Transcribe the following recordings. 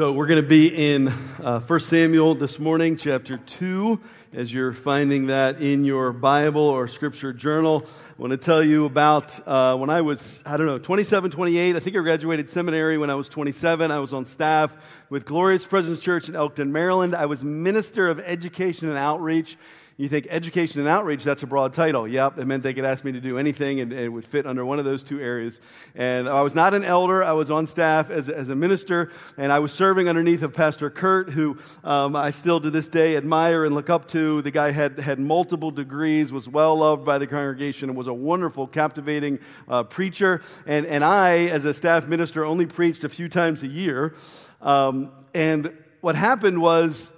So we're going to be in uh, 1 Samuel this morning, chapter 2. As you're finding that in your Bible or scripture journal, I want to tell you about uh, when I was, I don't know, 27, 28. I think I graduated seminary when I was 27. I was on staff with Glorious Presence Church in Elkton, Maryland. I was minister of education and outreach you think education and outreach, that's a broad title. Yep, it meant they could ask me to do anything and, and, it would fit under one of those two areas. And I was not an elder, I was on staff as, as a minister, and I was serving underneath of Pastor Kurt, who um, I still to this day admire and look up to. The guy had, had multiple degrees, was well loved by the congregation, and was a wonderful, captivating uh, preacher. And, and I, as a staff minister, only preached a few times a year. Um, and what happened was,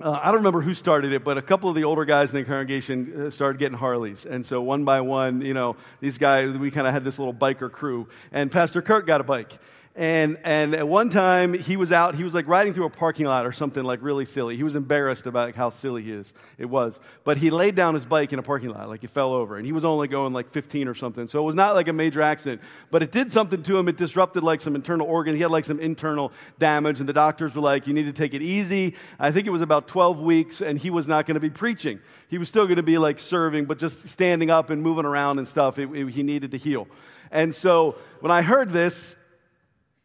uh, I don't remember who started it, but a couple of the older guys in the congregation uh, started getting Harleys. And so one by one, you know, these guys, we kind of had this little biker crew. And Pastor Kurt got a bike. And, and at one time, he was out, he was like riding through a parking lot or something like really silly. He was embarrassed about how silly he is. It was. But he laid down his bike in a parking lot, like he fell over. And he was only going like 15 or something. So it was not like a major accident. But it did something to him. It disrupted like some internal organ. He had like some internal damage. And the doctors were like, you need to take it easy. I think it was about 12 weeks, and he was not going to be preaching. He was still going to be like serving, but just standing up and moving around and stuff. It, it, he needed to heal. And so when I heard this,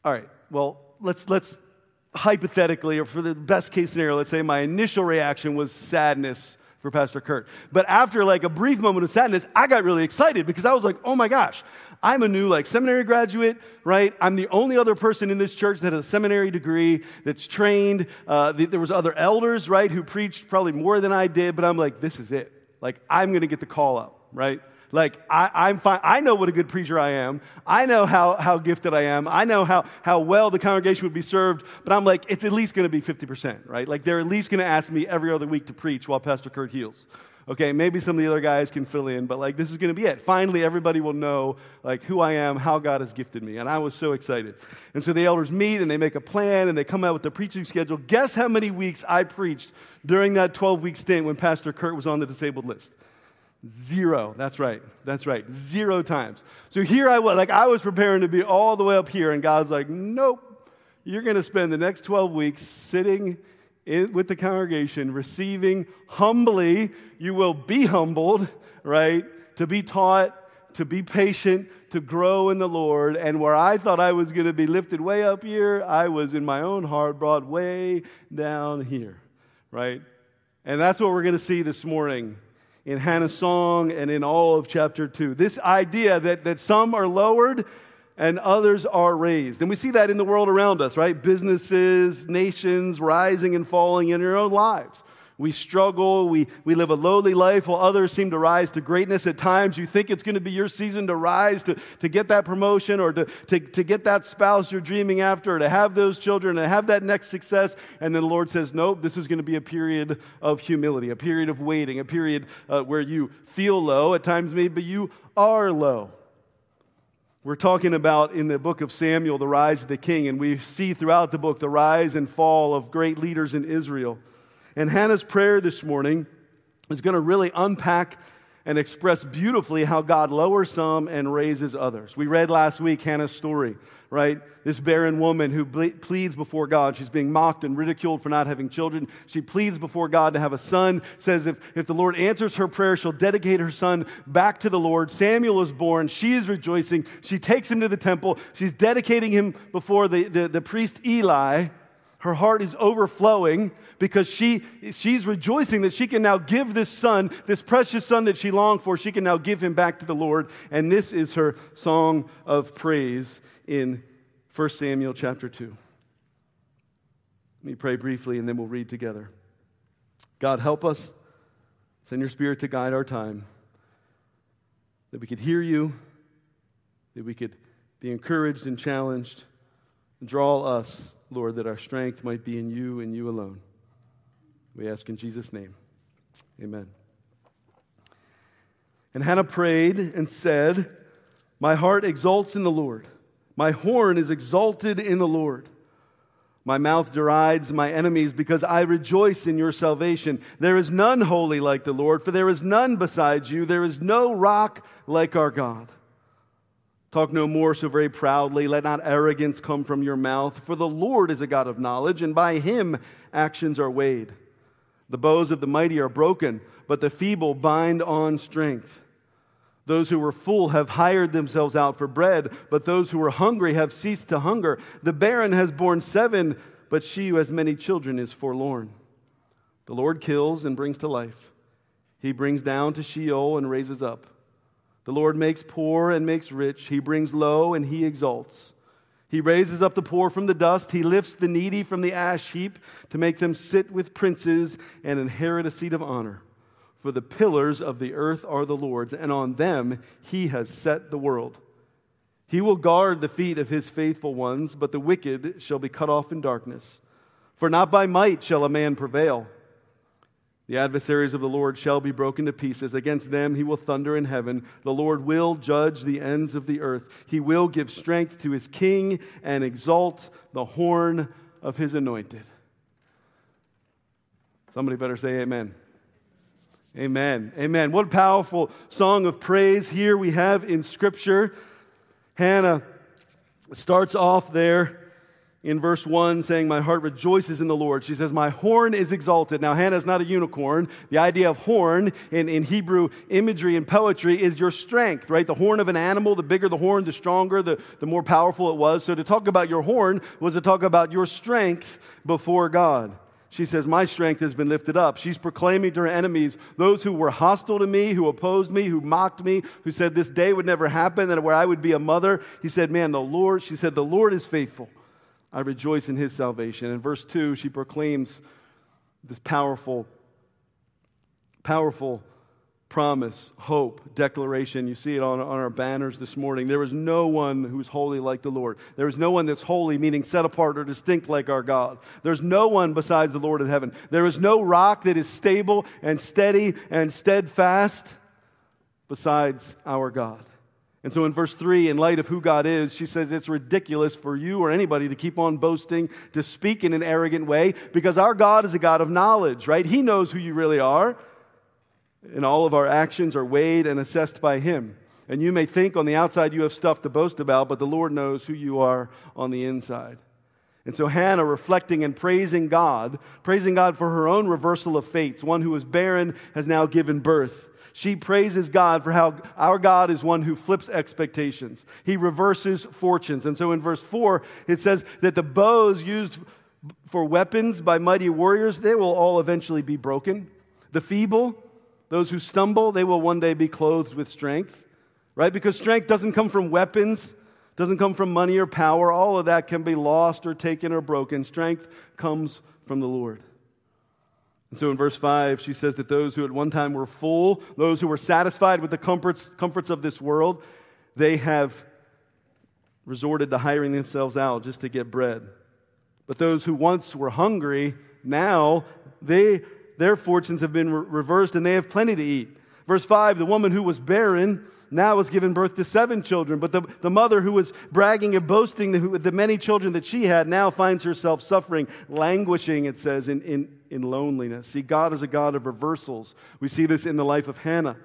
all right, well, let's, let's hypothetically, or for the best case scenario, let's say my initial reaction was sadness for Pastor Kurt. But after like a brief moment of sadness, I got really excited because I was like, oh my gosh, I'm a new like seminary graduate, right? I'm the only other person in this church that has a seminary degree that's trained. Uh, there was other elders, right, who preached probably more than I did, but I'm like, this is it. Like, I'm going to get the call up, right? Like, I, am fine. I know what a good preacher I am. I know how, how gifted I am. I know how, how well the congregation would be served. But I'm like, it's at least going to be 50%, right? Like, they're at least going to ask me every other week to preach while Pastor Kurt heals. Okay, maybe some of the other guys can fill in, but like, this is going to be it. Finally, everybody will know, like, who I am, how God has gifted me. And I was so excited. And so the elders meet and they make a plan and they come out with the preaching schedule. Guess how many weeks I preached during that 12 week stint when Pastor Kurt was on the disabled list? Zero. That's right. That's right. Zero times. So here I was, like I was preparing to be all the way up here, and God's like, nope. You're going to spend the next 12 weeks sitting in, with the congregation, receiving humbly. You will be humbled, right? To be taught, to be patient, to grow in the Lord. And where I thought I was going to be lifted way up here, I was in my own heart brought way down here, right? And that's what we're going to see this morning in Hannah's song and in all of chapter 2. This idea that, that some are lowered and others are raised. And we see that in the world around us, right? Businesses, nations rising and falling in your own lives. We struggle, we, we live a lowly life while others seem to rise to greatness. At times, you think it's going to be your season to rise, to, to get that promotion, or to, to, to get that spouse you're dreaming after, to have those children, and have that next success. And then the Lord says, Nope, this is going to be a period of humility, a period of waiting, a period uh, where you feel low. At times, maybe you are low. We're talking about in the book of Samuel the rise of the king, and we see throughout the book the rise and fall of great leaders in Israel. And Hannah's prayer this morning is going to really unpack and express beautifully how God lowers some and raises others. We read last week Hannah's story, right? This barren woman who ble- pleads before God. She's being mocked and ridiculed for not having children. She pleads before God to have a son, says if, if the Lord answers her prayer, she'll dedicate her son back to the Lord. Samuel is born. She is rejoicing. She takes him to the temple. She's dedicating him before the, the, the priest Eli. Her heart is overflowing because she, she's rejoicing that she can now give this son, this precious son that she longed for, she can now give him back to the Lord. And this is her song of praise in 1 Samuel chapter 2. Let me pray briefly and then we'll read together. God, help us. Send your spirit to guide our time, that we could hear you, that we could be encouraged and challenged, draw us Lord, that our strength might be in you and you alone. We ask in Jesus' name. Amen. And Hannah prayed and said, My heart exults in the Lord. My horn is exalted in the Lord. My mouth derides my enemies because I rejoice in your salvation. There is none holy like the Lord, for there is none besides you. There is no rock like our God. Talk no more so very proudly. Let not arrogance come from your mouth. For the Lord is a God of knowledge, and by him actions are weighed. The bows of the mighty are broken, but the feeble bind on strength. Those who were full have hired themselves out for bread, but those who were hungry have ceased to hunger. The barren has borne seven, but she who has many children is forlorn. The Lord kills and brings to life. He brings down to Sheol and raises up. The Lord makes poor and makes rich. He brings low and he exalts. He raises up the poor from the dust. He lifts the needy from the ash heap to make them sit with princes and inherit a seat of honor. For the pillars of the earth are the Lord's, and on them he has set the world. He will guard the feet of his faithful ones, but the wicked shall be cut off in darkness. For not by might shall a man prevail. The adversaries of the Lord shall be broken to pieces. Against them he will thunder in heaven. The Lord will judge the ends of the earth. He will give strength to his king and exalt the horn of his anointed. Somebody better say amen. Amen. Amen. What a powerful song of praise here we have in Scripture. Hannah starts off there in verse 1 saying, My heart rejoices in the Lord. She says, My horn is exalted. Now, Hannah's not a unicorn. The idea of horn in, in Hebrew imagery and poetry is your strength, right? The horn of an animal, the bigger the horn, the stronger, the, the more powerful it was. So to talk about your horn was to talk about your strength before God. She says, My strength has been lifted up. She's proclaiming to her enemies, those who were hostile to me, who opposed me, who mocked me, who said this day would never happen, that where I would be a mother. He said, Man, the Lord, she said, the Lord is faithful. I rejoice in his salvation. In verse 2, she proclaims this powerful, powerful promise, hope, declaration. You see it on, on our banners this morning. There is no one who's holy like the Lord. There is no one that's holy, meaning set apart or distinct like our God. There's no one besides the Lord in heaven. There is no rock that is stable and steady and steadfast besides our God. And so in verse 3, in light of who God is, she says it's ridiculous for you or anybody to keep on boasting, to speak in an arrogant way, because our God is a God of knowledge, right? He knows who you really are, and all of our actions are weighed and assessed by Him. And you may think on the outside you have stuff to boast about, but the Lord knows who you are on the inside. And so Hannah, reflecting and praising God, praising God for her own reversal of fates, one who was barren has now given birth. She praises God for how our God is one who flips expectations. He reverses fortunes. And so in verse 4, it says that the bows used for weapons by mighty warriors, they will all eventually be broken. The feeble, those who stumble, they will one day be clothed with strength, right? Because strength doesn't come from weapons, doesn't come from money or power. All of that can be lost or taken or broken. Strength comes from the Lord. And so in verse 5, she says that those who at one time were full, those who were satisfied with the comforts, comforts of this world, they have resorted to hiring themselves out just to get bread. But those who once were hungry, now they, their fortunes have been re- reversed and they have plenty to eat. Verse 5 the woman who was barren now has given birth to seven children. But the, the mother who was bragging and boasting the, the many children that she had now finds herself suffering, languishing, it says, in, in, in loneliness. See, God is a God of reversals. We see this in the life of Hannah.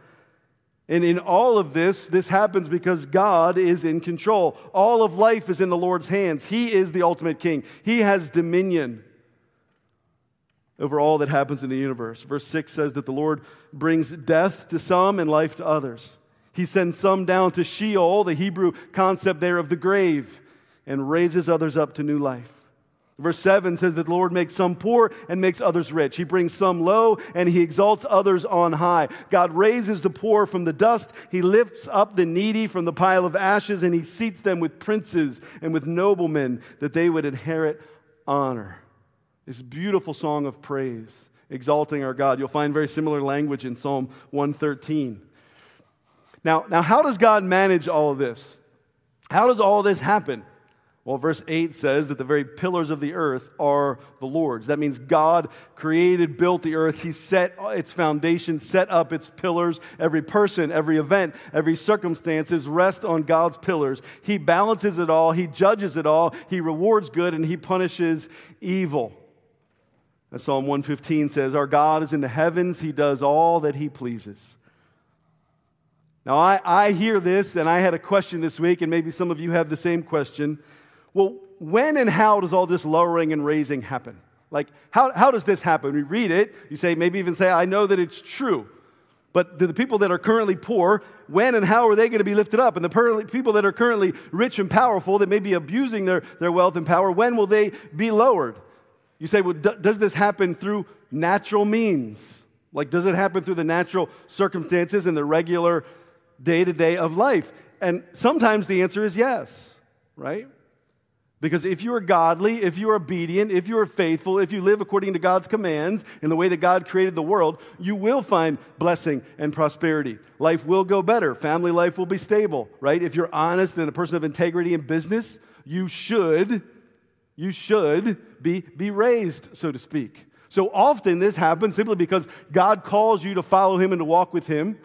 And in all of this, this happens because God is in control. All of life is in the Lord's hands. He is the ultimate king, He has dominion over all that happens in the universe. Verse 6 says that the Lord brings death to some and life to others. He sends some down to Sheol, the Hebrew concept there of the grave, and raises others up to new life. Verse 7 says that the Lord makes some poor and makes others rich. He brings some low and he exalts others on high. God raises the poor from the dust. He lifts up the needy from the pile of ashes and he seats them with princes and with noblemen that they would inherit honor. This beautiful song of praise, exalting our God. You'll find very similar language in Psalm 113. Now, now how does God manage all of this? How does all this happen? Well, verse 8 says that the very pillars of the earth are the Lord's. That means God created, built the earth. He set its foundation, set up its pillars. Every person, every event, every circumstances rest on God's pillars. He balances it all, He judges it all, He rewards good, and He punishes evil. As Psalm 115 says, Our God is in the heavens, He does all that He pleases. Now, I, I hear this, and I had a question this week, and maybe some of you have the same question. Well, when and how does all this lowering and raising happen? Like, how, how does this happen? We read it, you say, maybe even say, I know that it's true. But the people that are currently poor, when and how are they going to be lifted up? And the people that are currently rich and powerful, that may be abusing their, their wealth and power, when will they be lowered? You say, well, d- does this happen through natural means? Like, does it happen through the natural circumstances and the regular day to day of life? And sometimes the answer is yes, right? Because if you are godly, if you are obedient, if you are faithful, if you live according to God's commands in the way that God created the world, you will find blessing and prosperity. Life will go better. Family life will be stable, right? If you're honest and a person of integrity in business, you should, you should be, be raised, so to speak. So often this happens simply because God calls you to follow Him and to walk with Him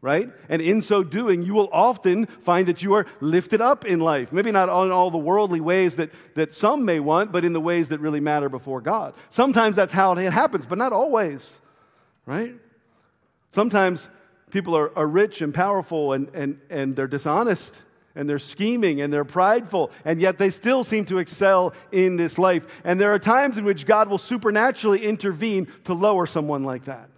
right? And in so doing, you will often find that you are lifted up in life. Maybe not in all the worldly ways that, that some may want, but in the ways that really matter before God. Sometimes that's how it happens, but not always, right? Sometimes people are, are rich and powerful and, and, and they're dishonest and they're scheming and they're prideful, and yet they still seem to excel in this life. And there are times in which God will supernaturally intervene to lower someone like that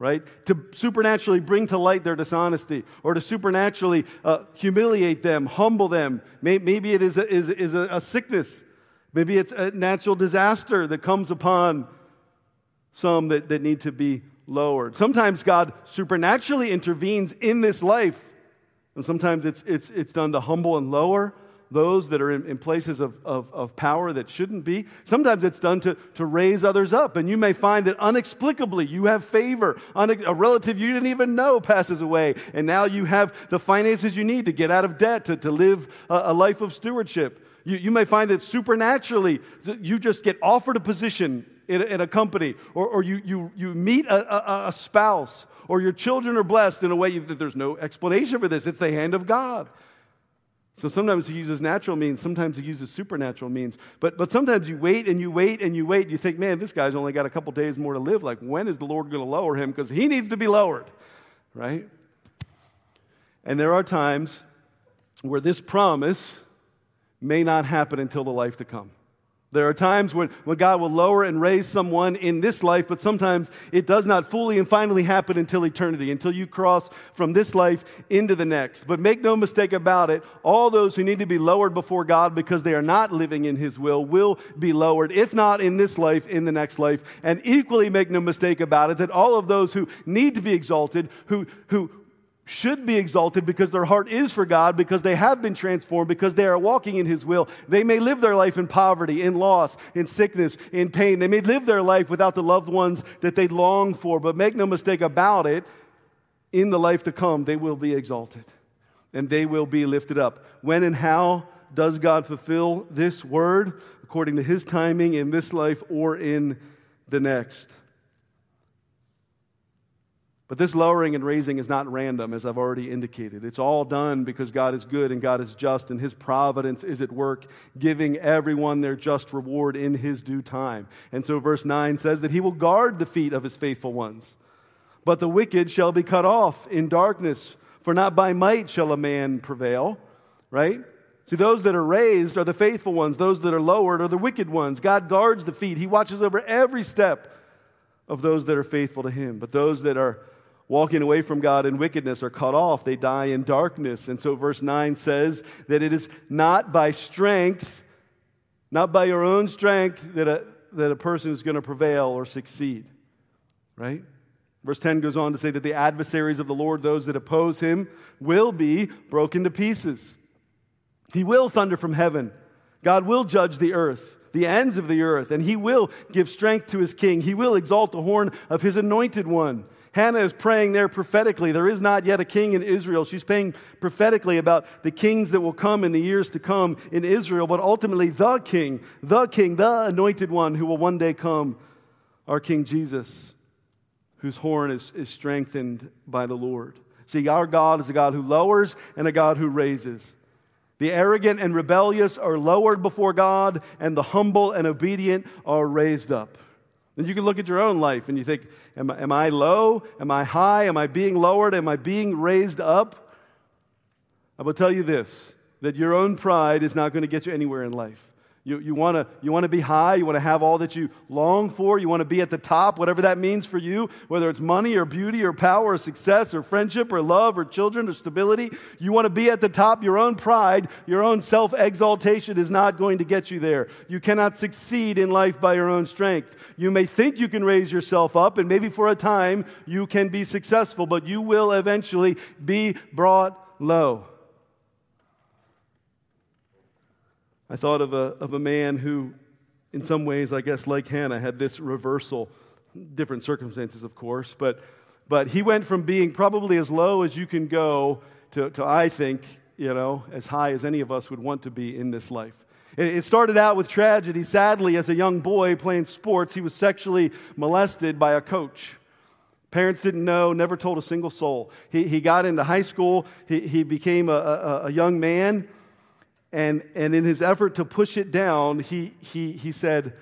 right? To supernaturally bring to light their dishonesty or to supernaturally uh, humiliate them, humble them. Maybe it is a, is, is a, sickness. Maybe it's a natural disaster that comes upon some that, that need to be lowered. Sometimes God supernaturally intervenes in this life, and sometimes it's, it's, it's done to humble and lower those that are in, in places of, of, of, power that shouldn't be. Sometimes it's done to, to raise others up. And you may find that unexplicably you have favor. a relative you didn't even know passes away. And now you have the finances you need to get out of debt, to, to live a, a life of stewardship. You, you may find that supernaturally you just get offered a position in a, in a company, or, or you, you, you meet a, a, a spouse, or your children are blessed in a way that there's no explanation for this. It's the hand of God. So sometimes he uses natural means, sometimes he uses supernatural means. But, but sometimes you wait and you wait and you wait. And You think, man, this guy's only got a couple days more to live. Like, when is the Lord going to lower him? Because he needs to be lowered, right? And there are times where this promise may not happen until the life to come. There are times when, when God will lower and raise someone in this life, but sometimes it does not fully and finally happen until eternity, until you cross from this life into the next. But make no mistake about it, all those who need to be lowered before God because they are not living in His will will be lowered, if not in this life, in the next life. And equally make no mistake about it that all of those who need to be exalted, who, who, should be exalted because their heart is for God, because they have been transformed, because they are walking in His will. They may live their life in poverty, in loss, in sickness, in pain. They may live their life without the loved ones that they long for, but make no mistake about it, in the life to come, they will be exalted and they will be lifted up. When and how does God fulfill this word? According to His timing in this life or in the next. But this lowering and raising is not random, as I've already indicated. It's all done because God is good and God is just, and His providence is at work, giving everyone their just reward in His due time. And so, verse 9 says that He will guard the feet of His faithful ones. But the wicked shall be cut off in darkness, for not by might shall a man prevail. Right? See, those that are raised are the faithful ones, those that are lowered are the wicked ones. God guards the feet, He watches over every step of those that are faithful to Him. But those that are walking away from God in wickedness are cut off. They die in darkness. And so verse 9 says that it is not by strength, not by your own strength, that a, that a person is going to prevail or succeed. Right? Verse 10 goes on to say that the adversaries of the Lord, those that oppose him, will be broken to pieces. He will thunder from heaven. God will judge the earth, the ends of the earth, and he will give strength to his king. He will exalt the horn of his anointed one. Hannah is praying there prophetically. There is not yet a king in Israel. She's praying prophetically about the kings that will come in the years to come in Israel, but ultimately the king, the king, the anointed one who will one day come, our King Jesus, whose horn is, is strengthened by the Lord. See, our God is a God who lowers and a God who raises. The arrogant and rebellious are lowered before God, and the humble and obedient are raised up. And you can look at your own life and you think, am, am I low? Am I high? Am I being lowered? Am I being raised up? I will tell you this that your own pride is not going to get you anywhere in life. You, you want to you wanna be high, you want to have all that you long for, you want to be at the top, whatever that means for you, whether it's money or beauty or power or success or friendship or love or children or stability. You want to be at the top. Your own pride, your own self exaltation is not going to get you there. You cannot succeed in life by your own strength. You may think you can raise yourself up, and maybe for a time you can be successful, but you will eventually be brought low. I thought of a, of a man who, in some ways, I guess, like Hannah, had this reversal. Different circumstances, of course, but, but he went from being probably as low as you can go to, to, I think, you know, as high as any of us would want to be in this life. It started out with tragedy. Sadly, as a young boy playing sports, he was sexually molested by a coach. Parents didn't know, never told a single soul. He, he got into high school, he, he became a, a, a young man, and, and in his effort to push it down, he, he, he said,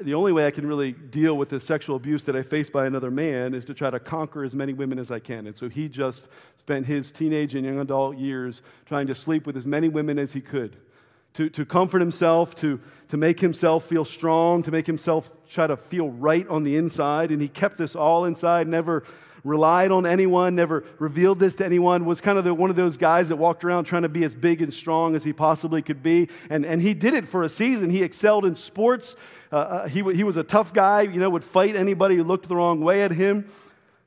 The only way I can really deal with the sexual abuse that I face by another man is to try to conquer as many women as I can. And so he just spent his teenage and young adult years trying to sleep with as many women as he could. To, to comfort himself, to, to make himself feel strong, to make himself try to feel right on the inside. And he kept this all inside, never relied on anyone, never revealed this to anyone, was kind of the, one of those guys that walked around trying to be as big and strong as he possibly could be. And, and he did it for a season. He excelled in sports. Uh, uh he, he was a tough guy, you know, would fight anybody who looked the wrong way at him.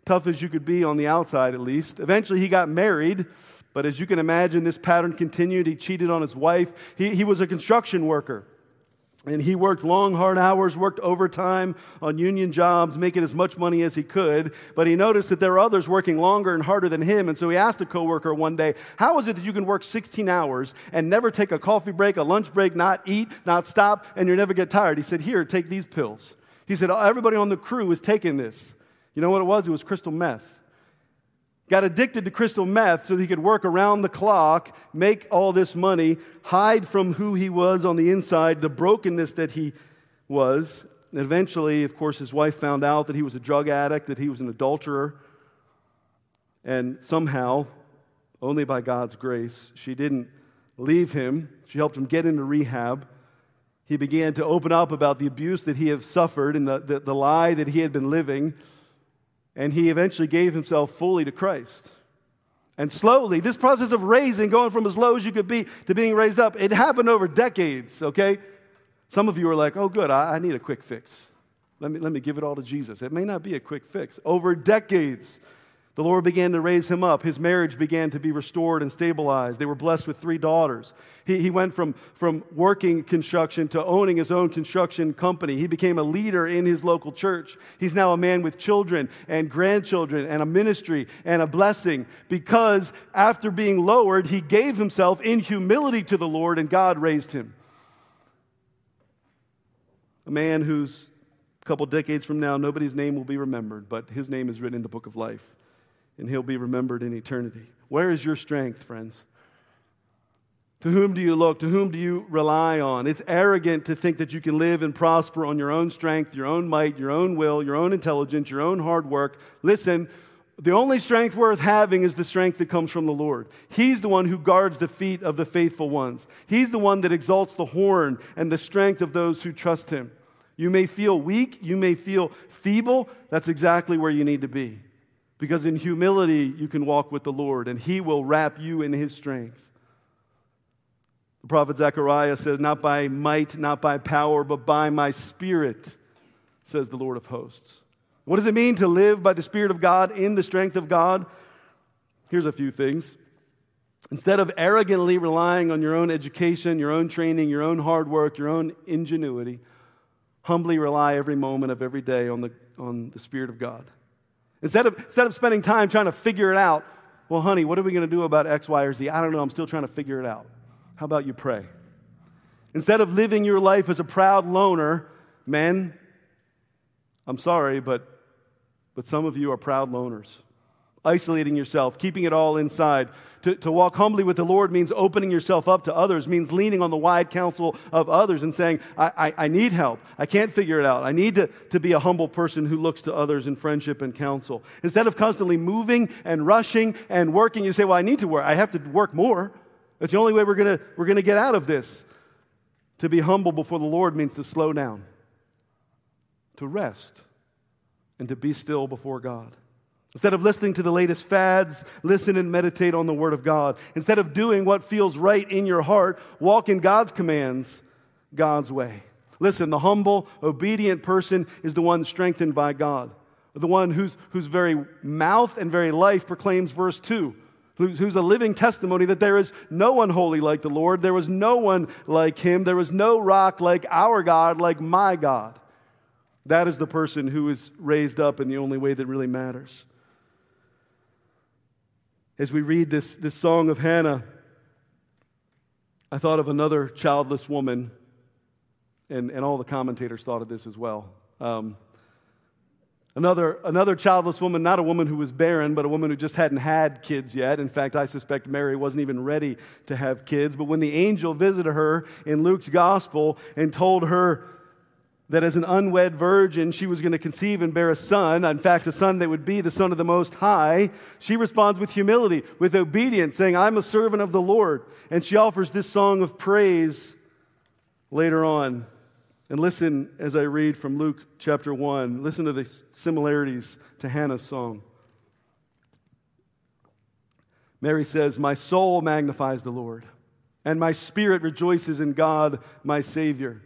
Tough as you could be on the outside, at least. Eventually, he got married. But as you can imagine, this pattern continued. He cheated on his wife. He, he was a construction worker. And he worked long, hard hours, worked overtime on union jobs, making as much money as he could. But he noticed that there were others working longer and harder than him. And so he asked a coworker one day, How is it that you can work 16 hours and never take a coffee break, a lunch break, not eat, not stop, and you never get tired? He said, Here, take these pills. He said, Everybody on the crew is taking this. You know what it was? It was crystal meth got addicted to crystal meth so he could work around the clock, make all this money, hide from who he was on the inside, the brokenness that he was. And eventually, of course, his wife found out that he was a drug addict, that he was an adulterer. And somehow, only by God's grace, she didn't leave him. She helped him get into rehab. He began to open up about the abuse that he had suffered and the, the, the lie that he had been living and he eventually gave himself fully to Christ. And slowly, this process of raising, going from as low as you could be to being raised up, it happened over decades, okay? Some of you are like, oh, good, I, I need a quick fix. Let me, let me give it all to Jesus. It may not be a quick fix. Over decades, the Lord began to raise him up. His marriage began to be restored and stabilized. They were blessed with three daughters. He, he went from, from working construction to owning his own construction company. He became a leader in his local church. He's now a man with children and grandchildren and a ministry and a blessing because after being lowered, he gave himself in humility to the Lord and God raised him. A man who's a couple decades from now, nobody's name will be remembered, but his name is written in the book of life and he'll be remembered in eternity. Where is your strength, friends? To whom do you look? To whom do you rely on? It's arrogant to think that you can live and prosper on your own strength, your own might, your own will, your own intelligence, your own hard work. Listen, the only strength worth having is the strength that comes from the Lord. He's the one who guards the feet of the faithful ones. He's the one that exalts the horn and the strength of those who trust him. You may feel weak, you may feel feeble. That's exactly where you need to be. Because in humility, you can walk with the Lord, and He will wrap you in His strength. The prophet Zechariah says, Not by might, not by power, but by my spirit, says the Lord of hosts. What does it mean to live by the Spirit of God in the strength of God? Here's a few things. Instead of arrogantly relying on your own education, your own training, your own hard work, your own ingenuity, humbly rely every moment of every day on the, on the Spirit of God. Instead of, instead of spending time trying to figure it out, well, honey, what are we going to do about X, Y, or Z? I don't know. I'm still trying to figure it out. How about you pray? Instead of living your life as a proud loner, men, I'm sorry, but, but some of you are proud loners. Isolating yourself, keeping it all inside. To, to walk humbly with the Lord means opening yourself up to others, means leaning on the wide counsel of others and saying, I, I, I, need help. I can't figure it out. I need to, to be a humble person who looks to others in friendship and counsel. Instead of constantly moving and rushing and working, you say, Well, I need to work. I have to work more. That's the only way we're going we're going to get out of this. To be humble before the Lord means to slow down, to rest, and to be still before God. Instead of listening to the latest fads, listen and meditate on the Word of God. Instead of doing what feels right in your heart, walk in God's commands, God's way. Listen, the humble, obedient person is the one strengthened by God, the one whose, whose very mouth and very life proclaims verse 2, who's, who's a living testimony that there is no one holy like the Lord, there was no one like him, there was no rock like our God, like my God. That is the person who is raised up in the only way that really matters as we read this, this song of Hannah, I thought of another childless woman, and, and all the commentators thought of this as well. Um, another, another childless woman, not a woman who was barren, but a woman who just hadn't had kids yet. In fact, I suspect Mary wasn't even ready to have kids. But when the angel visited her in Luke's gospel and told her, that as an unwed virgin, she was going to conceive and bear a son, in fact, a son that would be the Son of the Most High, she responds with humility, with obedience, saying, I'm a servant of the Lord. And she offers this song of praise later on. And listen as I read from Luke chapter 1. Listen to the similarities to Hannah's song. Mary says, My soul magnifies the Lord, and my spirit rejoices in God, my Savior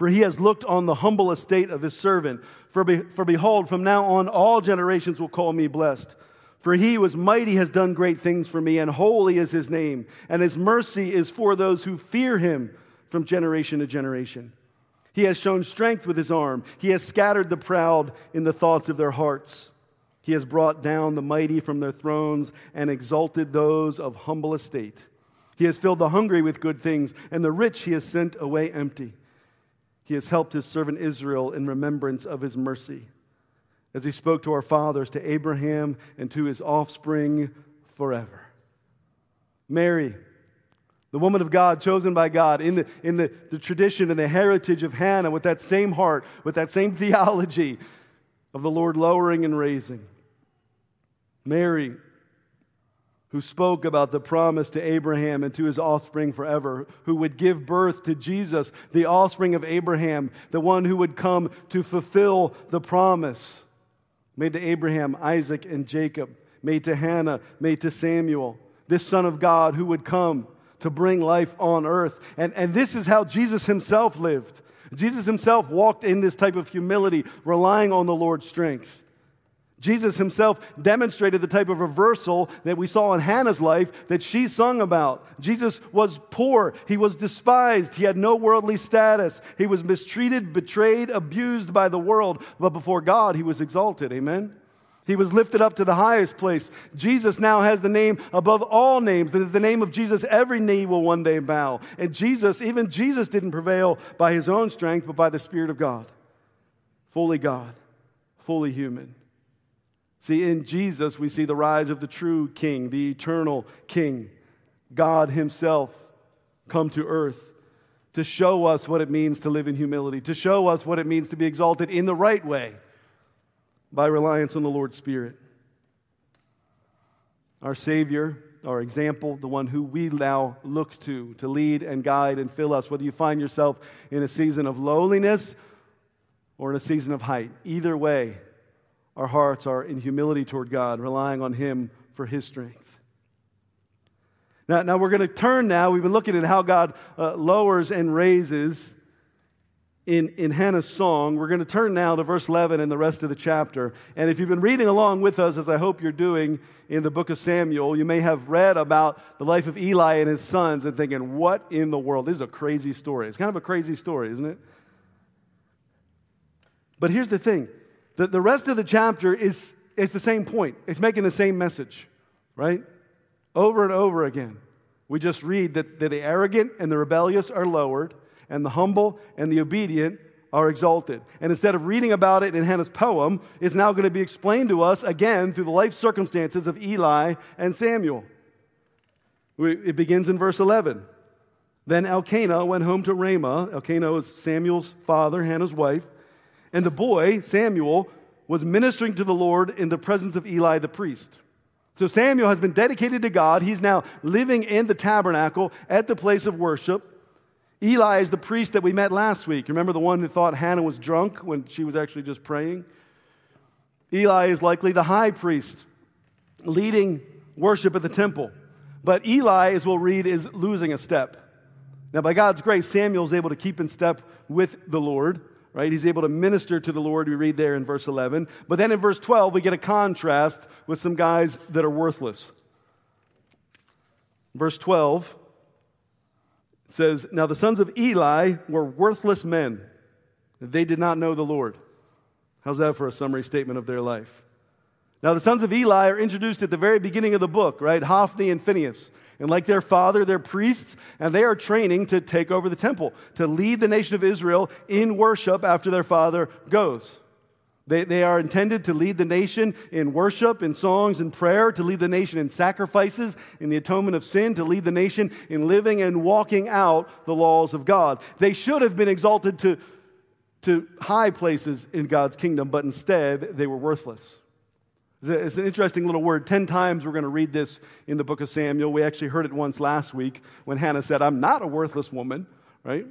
for he has looked on the humble estate of his servant. For, be, for behold, from now on all generations will call me blessed. For he was mighty, has done great things for me, and holy is his name, and his mercy is for those who fear him from generation to generation. He has shown strength with his arm, he has scattered the proud in the thoughts of their hearts. He has brought down the mighty from their thrones and exalted those of humble estate. He has filled the hungry with good things, and the rich he has sent away empty. He has helped his servant Israel in remembrance of his mercy, as he spoke to our fathers, to Abraham, and to his offspring forever. Mary, the woman of God, chosen by God, in the, in the, the tradition and the heritage of Hannah, with that same heart, with that same theology of the Lord lowering and raising. Mary, who spoke about the promise to Abraham and to his offspring forever, who would give birth to Jesus, the offspring of Abraham, the one who would come to fulfill the promise made to Abraham, Isaac, and Jacob, made to Hannah, made to Samuel, this Son of God who would come to bring life on earth. And, and this is how Jesus himself lived. Jesus himself walked in this type of humility, relying on the Lord's strength. Jesus himself demonstrated the type of reversal that we saw in Hannah's life that she sung about. Jesus was poor. He was despised. He had no worldly status. He was mistreated, betrayed, abused by the world. But before God, he was exalted. Amen? He was lifted up to the highest place. Jesus now has the name above all names. That the name of Jesus, every knee will one day bow. And Jesus, even Jesus didn't prevail by his own strength, but by the Spirit of God. Fully God, fully human. See, in Jesus, we see the rise of the true King, the eternal King, God Himself come to earth to show us what it means to live in humility, to show us what it means to be exalted in the right way by reliance on the Lord's Spirit. Our Savior, our example, the one who we now look to to lead and guide and fill us, whether you find yourself in a season of lowliness or in a season of height. Either way, our hearts are in humility toward God, relying on Him for His strength. Now, now we're going to turn now. We've been looking at how God uh, lowers and raises in, in Hannah's song. We're going to turn now to verse 11 and the rest of the chapter. And if you've been reading along with us, as I hope you're doing in the book of Samuel, you may have read about the life of Eli and his sons and thinking, what in the world? This is a crazy story. It's kind of a crazy story, isn't it? But here's the thing the, the rest of the chapter is, is the same point, it's making the same message, right? Over and over again. We just read that, that the arrogant and the rebellious are lowered, and the humble and the obedient are exalted. And instead of reading about it in Hannah's poem, it's now going to be explained to us again through the life circumstances of Eli and Samuel. It begins in verse 11. Then Elkanah went home to Ramah. Elkanah was Samuel's father, Hannah's wife. And the boy, Samuel, was ministering to the Lord in the presence of Eli the priest. So Samuel has been dedicated to God. He's now living in the tabernacle at the place of worship. Eli is the priest that we met last week. Remember the one who thought Hannah was drunk when she was actually just praying? Eli is likely the high priest leading worship at the temple. But Eli, as we'll read, is losing a step. Now, by God's grace, Samuel is able to keep in step with the Lord, right? He's able to minister to the Lord, we read there in verse 11. But then in verse 12, we get a contrast with some guys that are worthless. Verse 12 says, Now the sons of Eli were worthless men. They did not know the Lord. How's that for a summary statement of their life? Now, the sons of Eli are introduced at the very beginning of the book, right? Hophni and Phinehas. And like their father, they're priests, and they are training to take over the temple, to lead the nation of Israel in worship after their father goes. They, they are intended to lead the nation in worship, in songs, and prayer, to lead the nation in sacrifices, in the atonement of sin, to lead the nation in living and walking out the laws of God. They should have been exalted to, to high places in God's kingdom, but instead they were worthless. It's an interesting little word. Ten times we're going to read this in the book of Samuel. We actually heard it once last week when Hannah said, I'm not a worthless woman, right?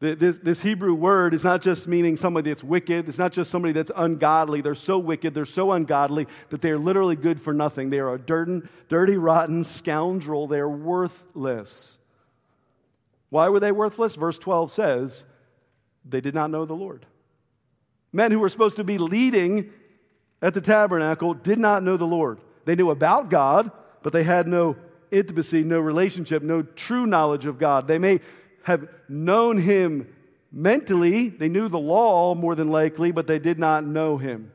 This, this, Hebrew word is not just meaning somebody that's wicked. It's not just somebody that's ungodly. They're so wicked, they're so ungodly that they're literally good for nothing. They are a dirty, dirty, rotten scoundrel. They're worthless. Why were they worthless? Verse 12 says, they did not know the Lord. Men who were supposed to be leading at the tabernacle did not know the Lord. They knew about God, but they had no intimacy, no relationship, no true knowledge of God. They may have known Him mentally, they knew the law more than likely, but they did not know Him.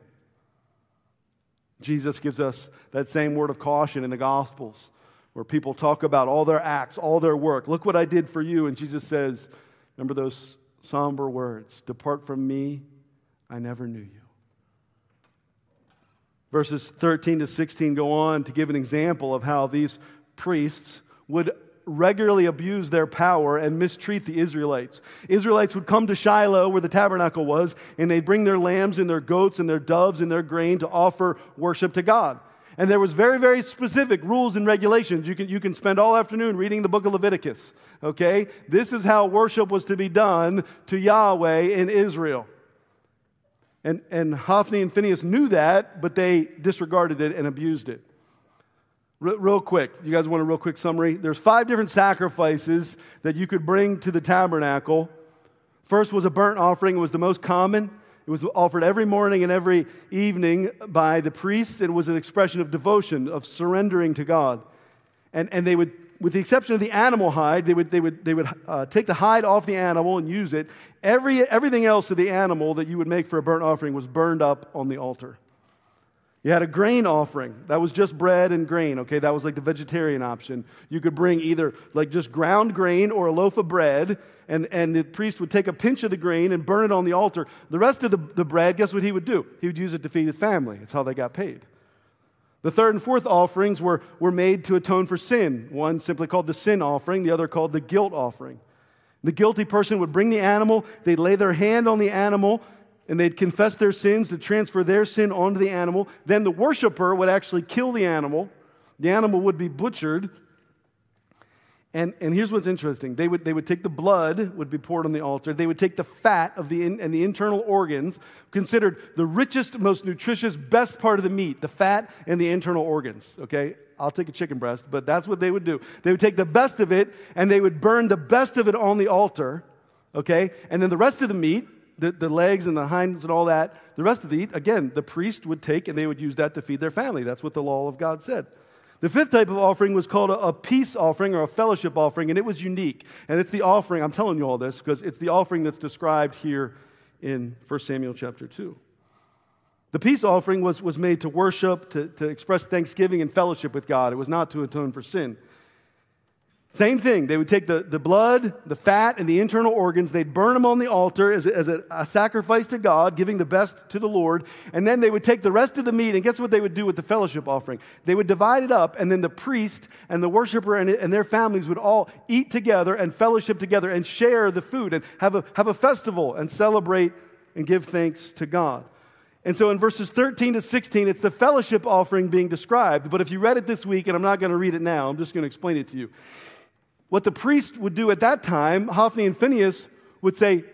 Jesus gives us that same word of caution in the Gospels where people talk about all their acts, all their work. Look what I did for you. And Jesus says, Remember those somber words Depart from me, I never knew you. Verses 13 to 16 go on to give an example of how these priests would regularly abuse their power and mistreat the Israelites. Israelites would come to Shiloh, where the tabernacle was, and they'd bring their lambs and their goats and their doves and their grain to offer worship to God. And there was very, very specific rules and regulations. You can, you can spend all afternoon reading the book of Leviticus. Okay? This is how worship was to be done to Yahweh in Israel. And, and Hophni and Phinehas knew that, but they disregarded it and abused it. real quick, you guys want a real quick summary? There's five different sacrifices that you could bring to the tabernacle. First was a burnt offering, it was the most common. It was offered every morning and every evening by the priests. It was an expression of devotion, of surrendering to God. And, and they would with the exception of the animal hide, they would, they would, they would uh, take the hide off the animal and use it. Every, everything else of the animal that you would make for a burnt offering was burned up on the altar. You had a grain offering. That was just bread and grain, okay? That was like the vegetarian option. You could bring either like just ground grain or a loaf of bread, and, and the priest would take a pinch of the grain and burn it on the altar. The rest of the, the bread, guess what he would do? He would use it to feed his family. It's how they got paid. The third and fourth offerings were, were made to atone for sin. One simply called the sin offering, the other called the guilt offering. The guilty person would bring the animal, they'd lay their hand on the animal, and they'd confess their sins to transfer their sin onto the animal. Then the worshiper would actually kill the animal. The animal would be butchered, and, and here's what's interesting. They would, they would take the blood, would be poured on the altar. They would take the fat of the in, and the internal organs, considered the richest, most nutritious, best part of the meat, the fat and the internal organs. Okay? I'll take a chicken breast, but that's what they would do. They would take the best of it and they would burn the best of it on the altar. Okay? And then the rest of the meat, the, the legs and the hinds and all that, the rest of the meat, again, the priest would take and they would use that to feed their family. That's what the law of God said. The fifth type of offering was called a, a, peace offering or a fellowship offering, and it was unique. And it's the offering, I'm telling you all this because it's the offering that's described here in 1 Samuel chapter 2. The peace offering was, was made to worship, to, to express thanksgiving and fellowship with God. It was not to atone for sin. Same thing. They would take the, the blood, the fat, and the internal organs. They'd burn them on the altar as, a, as a, a, sacrifice to God, giving the best to the Lord. And then they would take the rest of the meat, and guess what they would do with the fellowship offering? They would divide it up, and then the priest and the worshiper and, and their families would all eat together and fellowship together and share the food and have a, have a festival and celebrate and give thanks to God. And so in verses 13 to 16, it's the fellowship offering being described. But if you read it this week, and I'm not going to read it now, I'm just going to explain it to you. What the priest would do at that time, Hophni and Phinehas would say,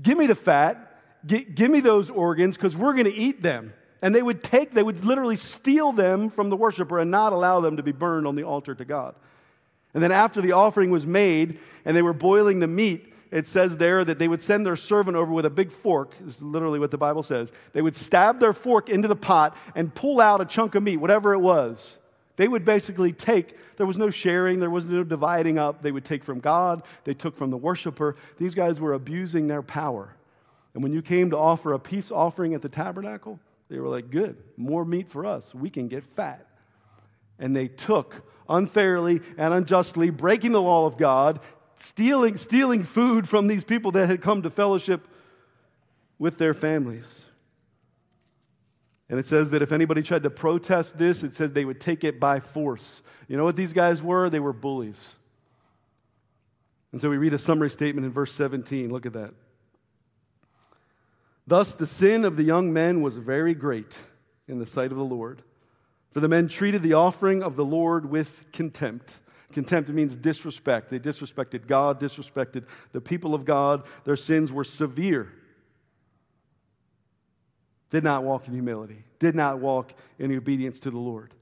Give me the fat, give me those organs, because we're going to eat them. And they would take, they would literally steal them from the worshiper and not allow them to be burned on the altar to God. And then after the offering was made and they were boiling the meat, it says there that they would send their servant over with a big fork. This is literally what the Bible says. They would stab their fork into the pot and pull out a chunk of meat, whatever it was. They would basically take, there was no sharing, there was no dividing up. They would take from God, they took from the worshiper. These guys were abusing their power. And when you came to offer a peace offering at the tabernacle, they were like, good, more meat for us. We can get fat. And they took unfairly and unjustly, breaking the law of God, stealing, stealing food from these people that had come to fellowship with their families. And it says that if anybody tried to protest this, it said they would take it by force. You know what these guys were? They were bullies. And so we read a summary statement in verse 17. Look at that. Thus, the sin of the young men was very great in the sight of the Lord. For the men treated the offering of the Lord with contempt. Contempt means disrespect. They disrespected God, disrespected the people of God. Their sins were severe did not walk in humility, did not walk in obedience to the Lord.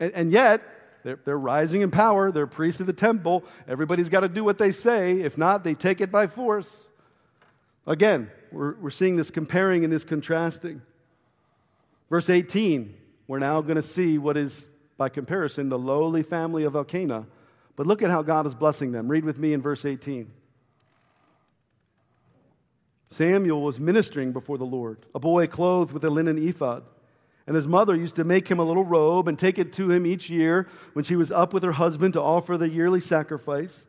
And, and yet, they're, they're, rising in power. They're priests of the temple. Everybody's got to do what they say. If not, they take it by force. Again, we're, we're seeing this comparing and this contrasting. Verse 18, we're now going to see what is, by comparison, the lowly family of Elkanah. But look at how God is blessing them. Read with me in verse 18. Samuel was ministering before the Lord, a boy clothed with a linen ephod. And his mother used to make him a little robe and take it to him each year when she was up with her husband to offer the yearly sacrifice.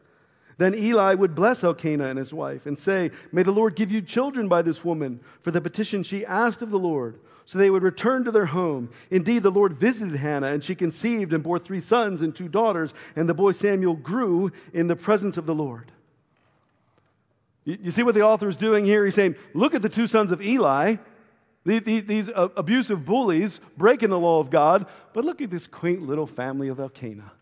Then Eli would bless Elkanah and his wife and say, May the Lord give you children by this woman for the petition she asked of the Lord. So they would return to their home. Indeed, the Lord visited Hannah, and she conceived and bore three sons and two daughters, and the boy Samuel grew in the presence of the Lord. You see what the author is doing here? He's saying, look at the two sons of Eli, these uh, abusive bullies breaking the law of God, but look at this quaint little family of Elkanah.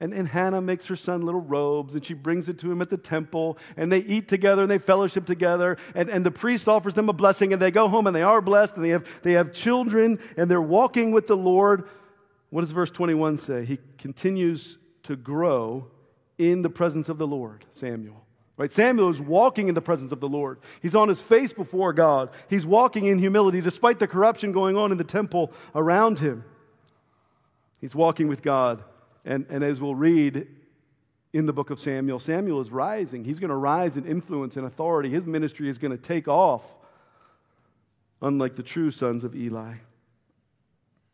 And, and Hannah makes her son little robes, and she brings it to him at the temple, and they eat together and they fellowship together, and, and the priest offers them a blessing, and they go home and they are blessed, and they have, they have children, and they're walking with the Lord. What does verse 21 say? He continues to grow in the presence of the Lord, Samuel. Right? Samuel is walking in the presence of the Lord. He's on his face before God. He's walking in humility despite the corruption going on in the temple around him. He's walking with God. And, and as we'll read in the book of Samuel, Samuel is rising. He's going to rise in influence and authority. His ministry is going to take off, unlike the true sons of Eli.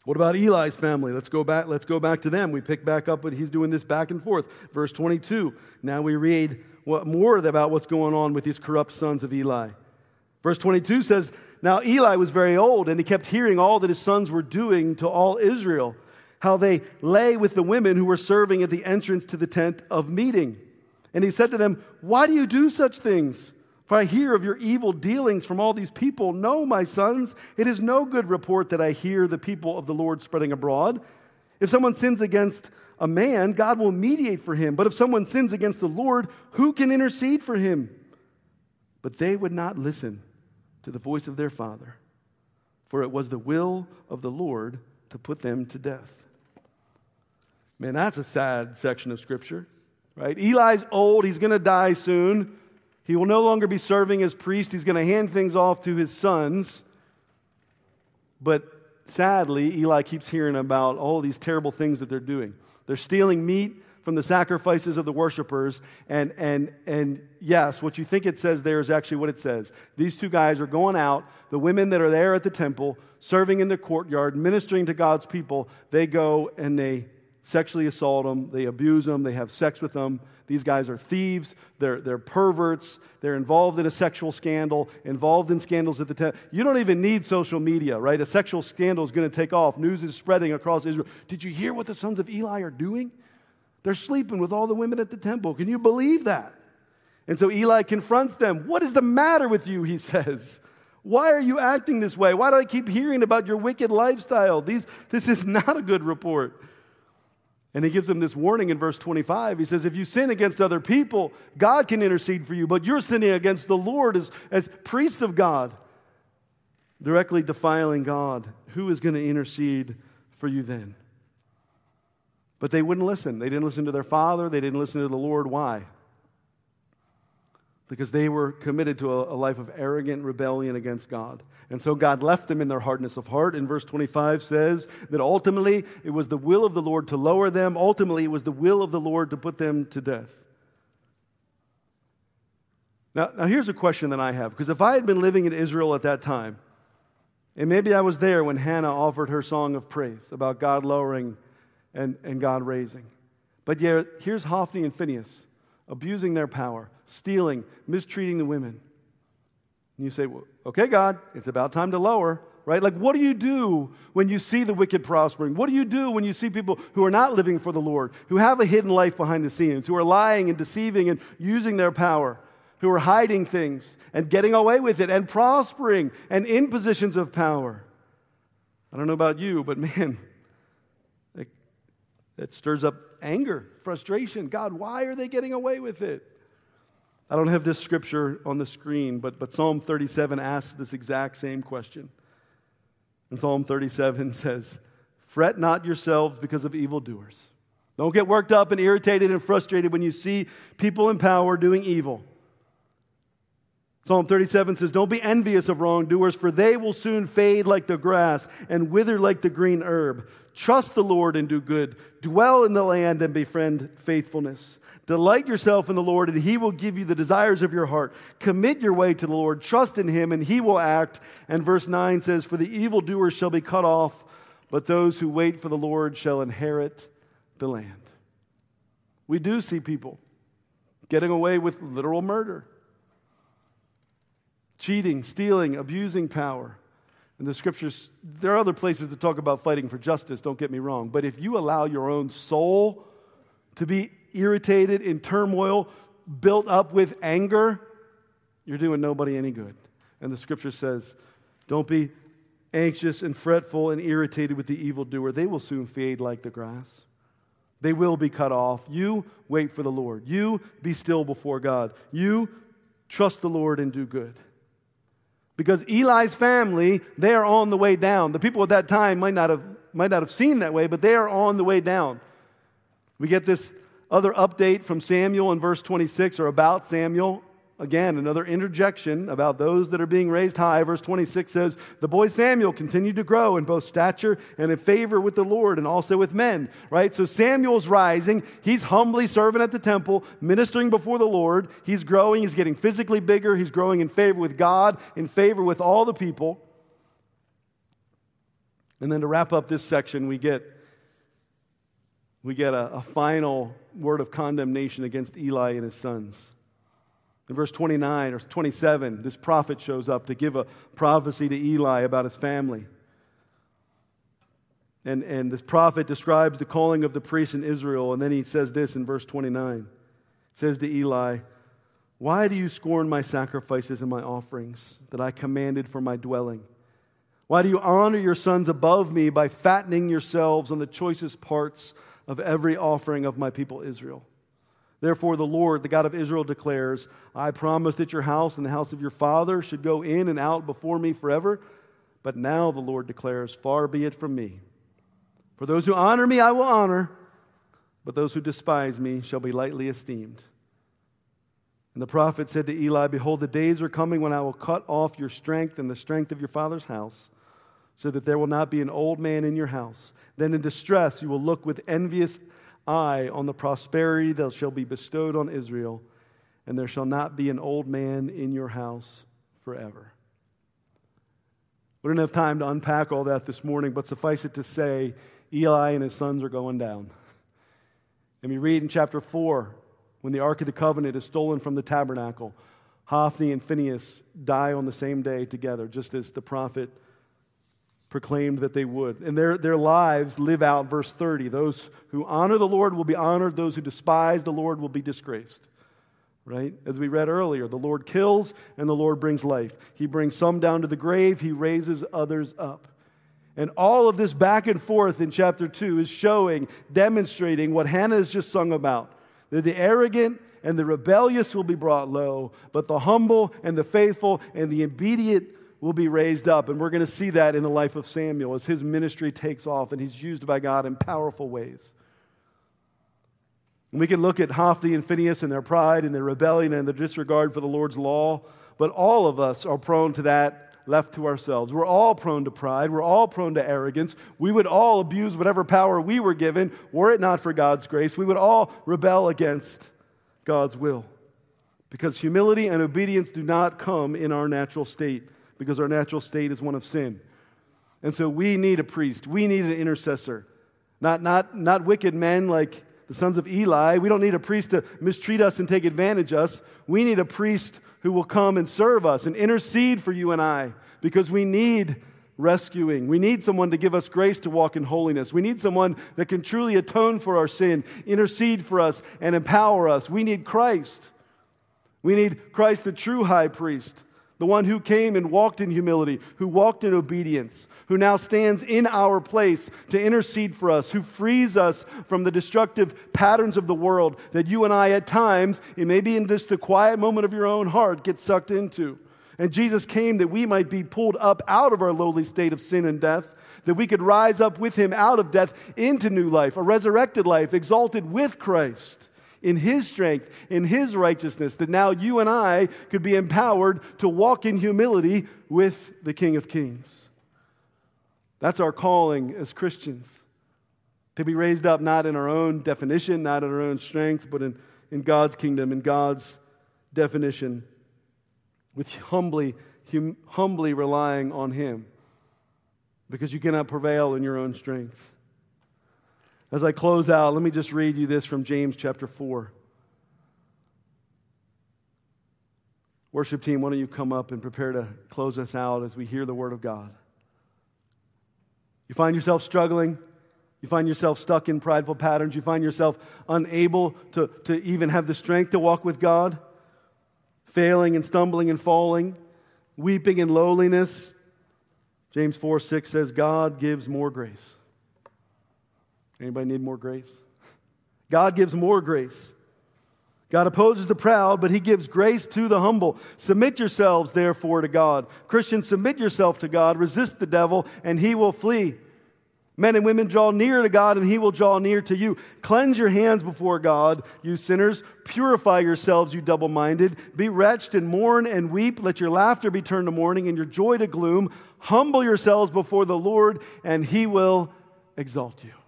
What about Eli's family? Let's go back, let's go back to them. We pick back up, but he's doing this back and forth. Verse 22. Now we read what, more about what's going on with these corrupt sons of Eli. Verse 22 says, Now Eli was very old, and he kept hearing all that his sons were doing to all Israel, how they lay with the women who were serving at the entrance to the tent of meeting. And he said to them, Why do you do such things? For I hear of your evil dealings from all these people. No, my sons, it is no good report that I hear the people of the Lord spreading abroad. If someone sins against a man, God will mediate for him. But if someone sins against the Lord, who can intercede for him? But they would not listen to the voice of their father, for it was the will of the Lord to put them to death. Man, that's a sad section of scripture, right? Eli's old, he's going to die soon. He will no longer be serving as priest, he's going to hand things off to his sons. But sadly, Eli keeps hearing about all these terrible things that they're doing. They're stealing meat from the sacrifices of the worshipers. And, and, and yes, what you think it says there is actually what it says. These two guys are going out. The women that are there at the temple, serving in the courtyard, ministering to God's people, they go and they sexually assault them, they abuse them, they have sex with them. These guys are thieves, they're, they're perverts, they're involved in a sexual scandal, involved in scandals at the temple. You don't even need social media, right? A sexual scandal is going to take off. News is spreading across Israel. Did you hear what the sons of Eli are doing? They're sleeping with all the women at the temple. Can you believe that? And so Eli confronts them. What is the matter with you? He says. Why are you acting this way? Why do I keep hearing about your wicked lifestyle? These, this is not a good report. And he gives them this warning in verse 25. He says, If you sin against other people, God can intercede for you, but you're sinning against the Lord as, as priests of God, directly defiling God. Who is going to intercede for you then? But they wouldn't listen. They didn't listen to their father, they didn't listen to the Lord. Why? Because they were committed to a, a life of arrogant rebellion against God. And so God left them in their hardness of heart. And verse 25 says that ultimately it was the will of the Lord to lower them. Ultimately, it was the will of the Lord to put them to death. Now, now here's a question that I have. Because if I had been living in Israel at that time, and maybe I was there when Hannah offered her song of praise about God lowering and, and God raising. But yet, here's Hophni and Phinehas abusing their power, stealing, mistreating the women. And you say, well, okay, God, it's about time to lower, right? Like, what do you do when you see the wicked prospering? What do you do when you see people who are not living for the Lord, who have a hidden life behind the scenes, who are lying and deceiving and using their power, who are hiding things and getting away with it and prospering and in positions of power? I don't know about you, but man, it stirs up anger, frustration. God, why are they getting away with it? I don't have this scripture on the screen, but, but Psalm 37 asks this exact same question. And Psalm 37 says, Fret not yourselves because of evildoers. Don't get worked up and irritated and frustrated when you see people in power doing evil. Psalm 37 says, Don't be envious of wrongdoers, for they will soon fade like the grass and wither like the green herb. Trust the Lord and do good. Dwell in the land and befriend faithfulness. Delight yourself in the Lord, and He will give you the desires of your heart. Commit your way to the Lord. Trust in Him, and He will act. And verse 9 says, For the evildoers shall be cut off, but those who wait for the Lord shall inherit the land. We do see people getting away with literal murder, cheating, stealing, abusing power. And the scriptures, there are other places to talk about fighting for justice, don't get me wrong. But if you allow your own soul to be irritated, in turmoil, built up with anger, you're doing nobody any good. And the scripture says, don't be anxious and fretful and irritated with the evildoer. They will soon fade like the grass. They will be cut off. You wait for the Lord. You be still before God. You trust the Lord and do good. Because Eli's family, they are on the way down. The people at that time might not have, might not have seen that way, but they are on the way down. We get this other update from Samuel in verse 26 or about Samuel. Again, another interjection about those that are being raised high. Verse 26 says, The boy Samuel continued to grow in both stature and in favor with the Lord and also with men. Right? So Samuel's rising. He's humbly serving at the temple, ministering before the Lord. He's growing. He's getting physically bigger. He's growing in favor with God, in favor with all the people. And then to wrap up this section, we get we get a, a final word of condemnation against Eli and his sons. In verse 29 or 27, this prophet shows up to give a prophecy to Eli about his family. And, and this prophet describes the calling of the priests in Israel. And then he says this in verse 29. He says to Eli, Why do you scorn my sacrifices and my offerings that I commanded for my dwelling? Why do you honor your sons above me by fattening yourselves on the choicest parts of every offering of my people Israel. Therefore, the Lord, the God of Israel, declares, I promised that your house and the house of your father should go in and out before me forever. But now the Lord declares, Far be it from me. For those who honor me, I will honor, but those who despise me shall be lightly esteemed. And the prophet said to Eli, Behold, the days are coming when I will cut off your strength and the strength of your father's house so that there will not be an old man in your house. Then in distress you will look with envious eye on the prosperity that shall be bestowed on Israel, and there shall not be an old man in your house forever. We don't have time to unpack all that this morning, but suffice it to say, Eli and his sons are going down. And we read in chapter 4 when the Ark of the Covenant is stolen from the tabernacle, Hophni and Phinehas die on the same day together, just as the prophet proclaimed that they would. And their, their lives live out verse 30. Those who honor the Lord will be honored, those who despise the Lord will be disgraced. Right? As we read earlier, the Lord kills and the Lord brings life. He brings some down to the grave, He raises others up. And all of this back and forth in chapter 2 is showing, demonstrating what Hannah has just sung about that the arrogant and the rebellious will be brought low, but the humble and the faithful and the obedient will be raised up. And we're going to see that in the life of Samuel as his ministry takes off and he's used by God in powerful ways. And we can look at Hophni and Phinehas and their pride and their rebellion and their disregard for the Lord's law, but all of us are prone to that left to ourselves. We're all prone to pride. We're all prone to arrogance. We would all abuse whatever power we were given were it not for God's grace. We would all rebel against God's will. Because humility and obedience do not come in our natural state because our natural state is one of sin. And so we need a priest. We need an intercessor. Not, not, not wicked men like the sons of Eli. We don't need a priest to mistreat us and take advantage of us. We need a priest who will come and serve us and intercede for you and I because we need rescuing. We need someone to give us grace to walk in holiness. We need someone that can truly atone for our sin, intercede for us, and empower us. We need Christ. We need Christ, the true high priest the one who came and walked in humility, who walked in obedience, who now stands in our place to intercede for us, who frees us from the destructive patterns of the world that you and I, at times, it may be in just the quiet moment of your own heart, get sucked into. And Jesus came that we might be pulled up out of our lowly state of sin and death, that we could rise up with him out of death into new life, a resurrected life, exalted with Christ in His strength, in His righteousness, that now you and I could be empowered to walk in humility with the King of Kings. That's our calling as Christians. To be raised up not in our own definition, not in our own strength, but in, in God's kingdom, in God's definition, with humbly, hum, humbly relying on Him. Because you cannot prevail in your own strength. As I close out, let me just read you this from James chapter 4. Worship team, why don't you come up and prepare to close us out as we hear the word of God? You find yourself struggling. You find yourself stuck in prideful patterns. You find yourself unable to, to even have the strength to walk with God, failing and stumbling and falling, weeping in lowliness. James 4 6 says, God gives more grace. Anybody need more grace? God gives more grace. God opposes the proud, but he gives grace to the humble. Submit yourselves, therefore, to God. Christians, submit yourself to God. Resist the devil, and he will flee. Men and women, draw near to God, and he will draw near to you. Cleanse your hands before God, you sinners. Purify yourselves, you double minded. Be wretched and mourn and weep. Let your laughter be turned to mourning and your joy to gloom. Humble yourselves before the Lord, and he will exalt you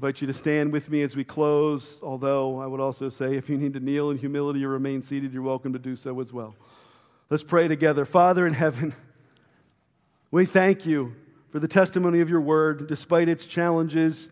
invite you to stand with me as we close, although I would also say if you need to kneel in humility or remain seated, you're welcome to do so as well. Let's pray together. Father in heaven, we thank you for the testimony of your word, despite its challenges.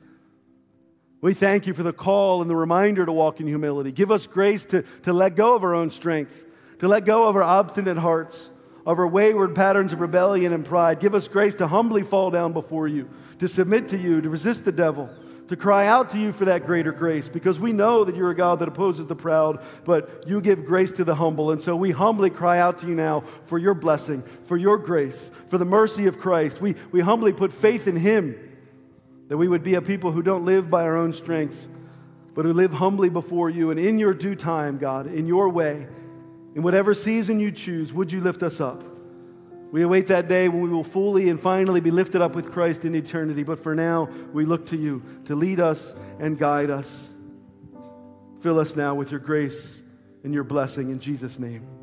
We thank you for the call and the reminder to walk in humility. Give us grace to, to let go of our own strength, to let go of our obstinate hearts, of our wayward patterns of rebellion and pride. Give us grace to humbly fall down before you, to submit to you, to resist the devil to cry out to you for that greater grace because we know that you're a God that opposes the proud, but you give grace to the humble. And so we humbly cry out to you now for your blessing, for your grace, for the mercy of Christ. We, we humbly put faith in Him that we would be a people who don't live by our own strength, but who live humbly before you. And in your due time, God, in your way, in whatever season you choose, would you lift us up? We await that day when we will fully and finally be lifted up with Christ in eternity. But for now, we look to you to lead us and guide us. Fill us now with your grace and your blessing in Jesus' name.